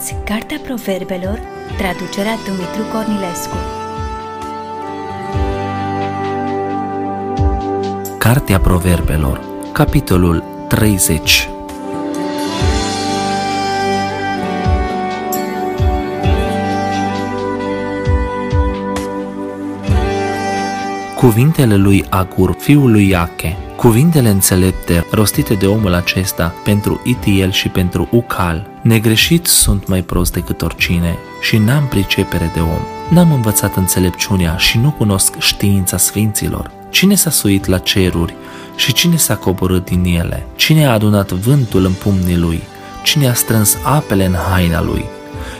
Ascultați Cartea Proverbelor, traducerea Dumitru Cornilescu. Cartea Proverbelor, capitolul 30 Cuvintele lui Agur, fiul lui Iache, Cuvintele înțelepte rostite de omul acesta pentru Itiel și pentru Ucal, negreșit sunt mai prost decât oricine și n-am pricepere de om. N-am învățat înțelepciunea și nu cunosc știința sfinților. Cine s-a suit la ceruri și cine s-a coborât din ele? Cine a adunat vântul în pumnii lui? Cine a strâns apele în haina lui?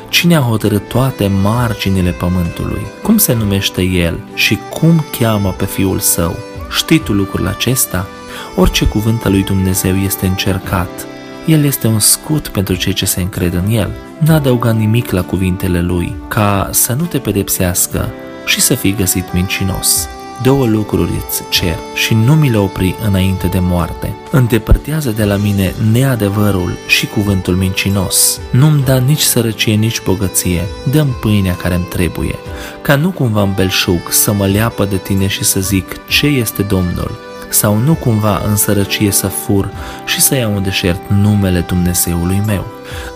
Cine a hotărât toate marginile pământului? Cum se numește el și cum cheamă pe fiul său? Știi tu lucrul acesta? Orice cuvânt al lui Dumnezeu este încercat. El este un scut pentru cei ce se încred în el. N-a adăugat nimic la cuvintele lui, ca să nu te pedepsească și să fii găsit mincinos. Două lucruri îți cer și nu mi le opri înainte de moarte. Îndepărtează de la mine neadevărul și cuvântul mincinos. Nu-mi da nici sărăcie, nici bogăție. Dăm pâinea care îmi trebuie, ca nu cumva în belșug să mă leapă de tine și să zic ce este Domnul, sau nu cumva în sărăcie să fur și să iau în deșert numele Dumnezeului meu.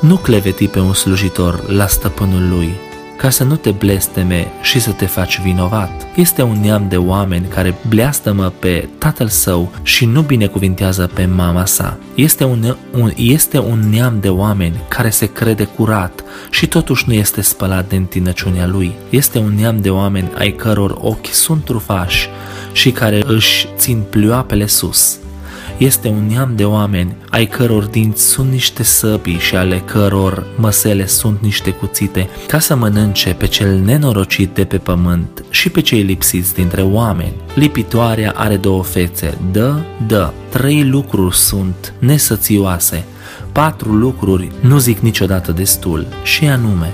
Nu cleveti pe un slujitor la stăpânul lui, ca să nu te blesteme și să te faci vinovat. Este un neam de oameni care bleastă-mă pe tatăl său și nu binecuvintează pe mama sa. Este un, un, este un neam de oameni care se crede curat și totuși nu este spălat de întinăciunea lui. Este un neam de oameni ai căror ochi sunt trufași și care își țin plioapele sus este un neam de oameni ai căror dinți sunt niște săbii și ale căror măsele sunt niște cuțite, ca să mănânce pe cel nenorocit de pe pământ și pe cei lipsiți dintre oameni. Lipitoarea are două fețe, dă, dă, trei lucruri sunt nesățioase, patru lucruri nu zic niciodată destul, și anume,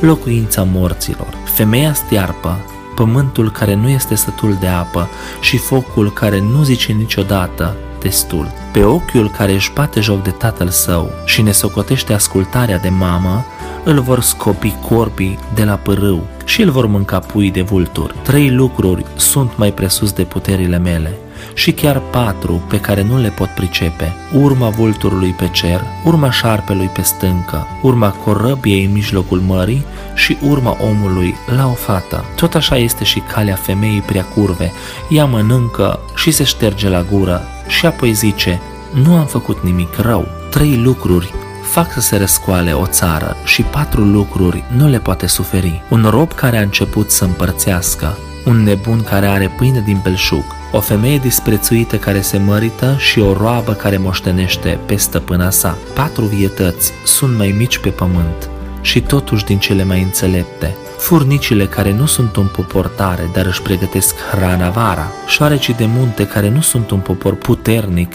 locuința morților, femeia stiarpă, pământul care nu este sătul de apă și focul care nu zice niciodată, destul. Pe ochiul care își bate joc de tatăl său și ne socotește ascultarea de mamă, îl vor scopi corpii de la pârâu și îl vor mânca pui de vulturi. Trei lucruri sunt mai presus de puterile mele și chiar patru pe care nu le pot pricepe. Urma vulturului pe cer, urma șarpelui pe stâncă, urma corăbiei în mijlocul mării și urma omului la o fată. Tot așa este și calea femeii prea curve. Ea mănâncă și se șterge la gură și apoi zice, nu am făcut nimic rău. Trei lucruri fac să se răscoale o țară și patru lucruri nu le poate suferi. Un rob care a început să împărțească, un nebun care are pâine din belșug, o femeie disprețuită care se mărită și o roabă care moștenește pe stăpâna sa. Patru vietăți sunt mai mici pe pământ și totuși din cele mai înțelepte. Furnicile care nu sunt un popor tare, dar își pregătesc hrana vara, șoarecii de munte care nu sunt un popor puternic,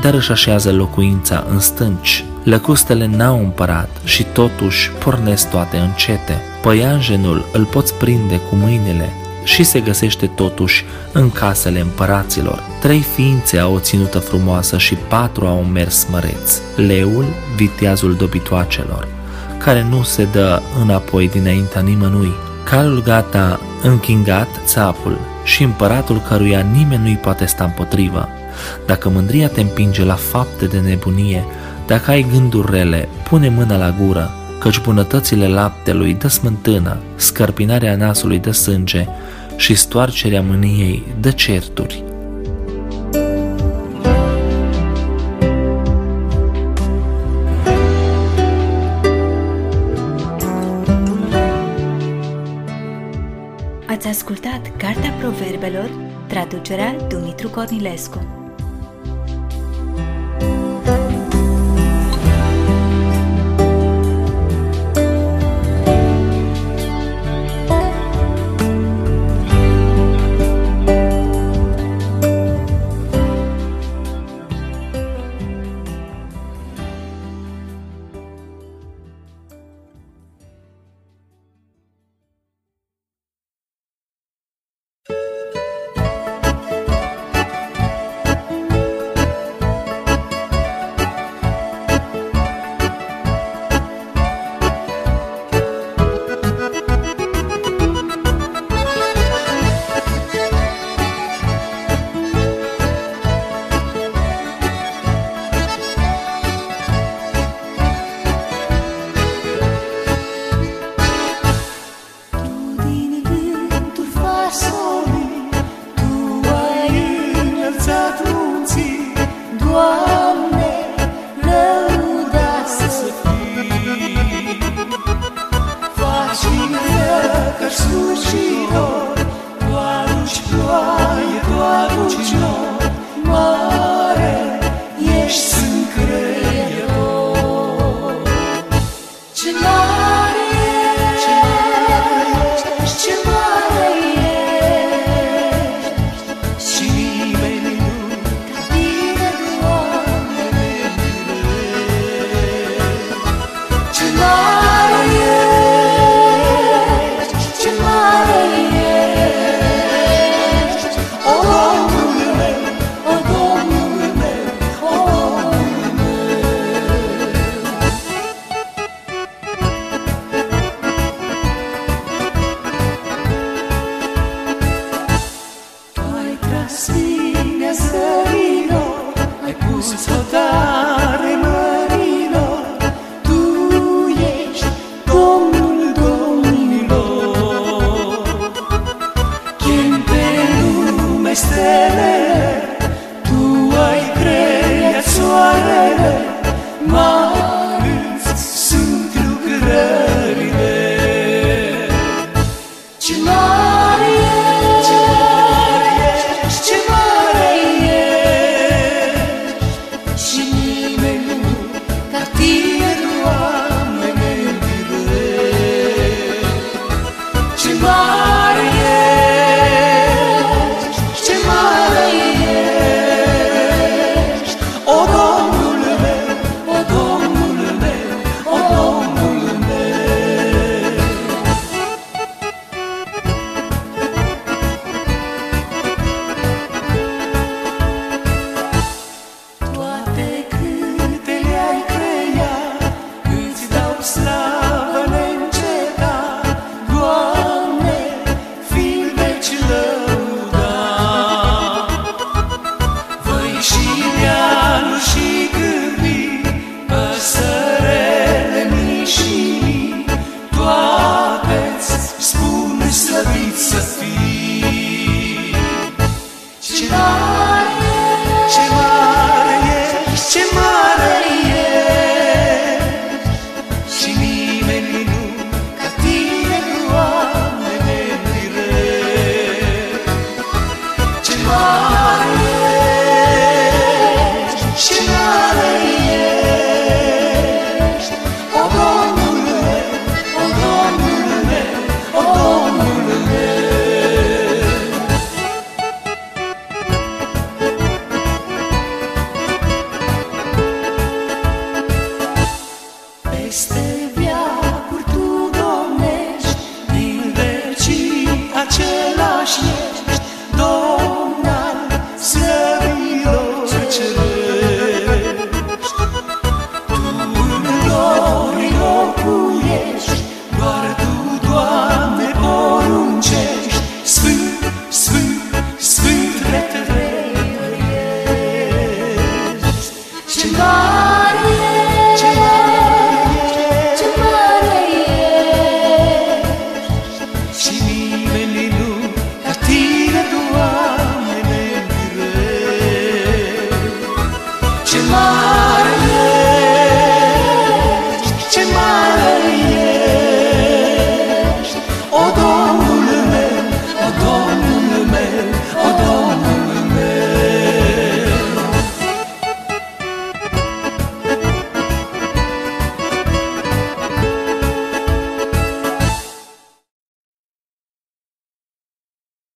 dar își așează locuința în stânci. Lăcustele n-au împărat și totuși pornesc toate încete. Păianjenul îl poți prinde cu mâinile, și se găsește totuși în casele împăraților. Trei ființe au o ținută frumoasă și patru au un mers măreț. Leul, viteazul dobitoacelor, care nu se dă înapoi dinaintea nimănui. Calul gata, închingat, țapul și împăratul căruia nimeni nu-i poate sta împotrivă. Dacă mândria te împinge la fapte de nebunie, dacă ai gânduri rele, pune mâna la gură, căci bunătățile laptelui dă smântână, scărpinarea nasului dă sânge și stoarcerea mâniei dă certuri. Ați ascultat Cartea Proverbelor, traducerea Dumitru Cornilescu. Lord.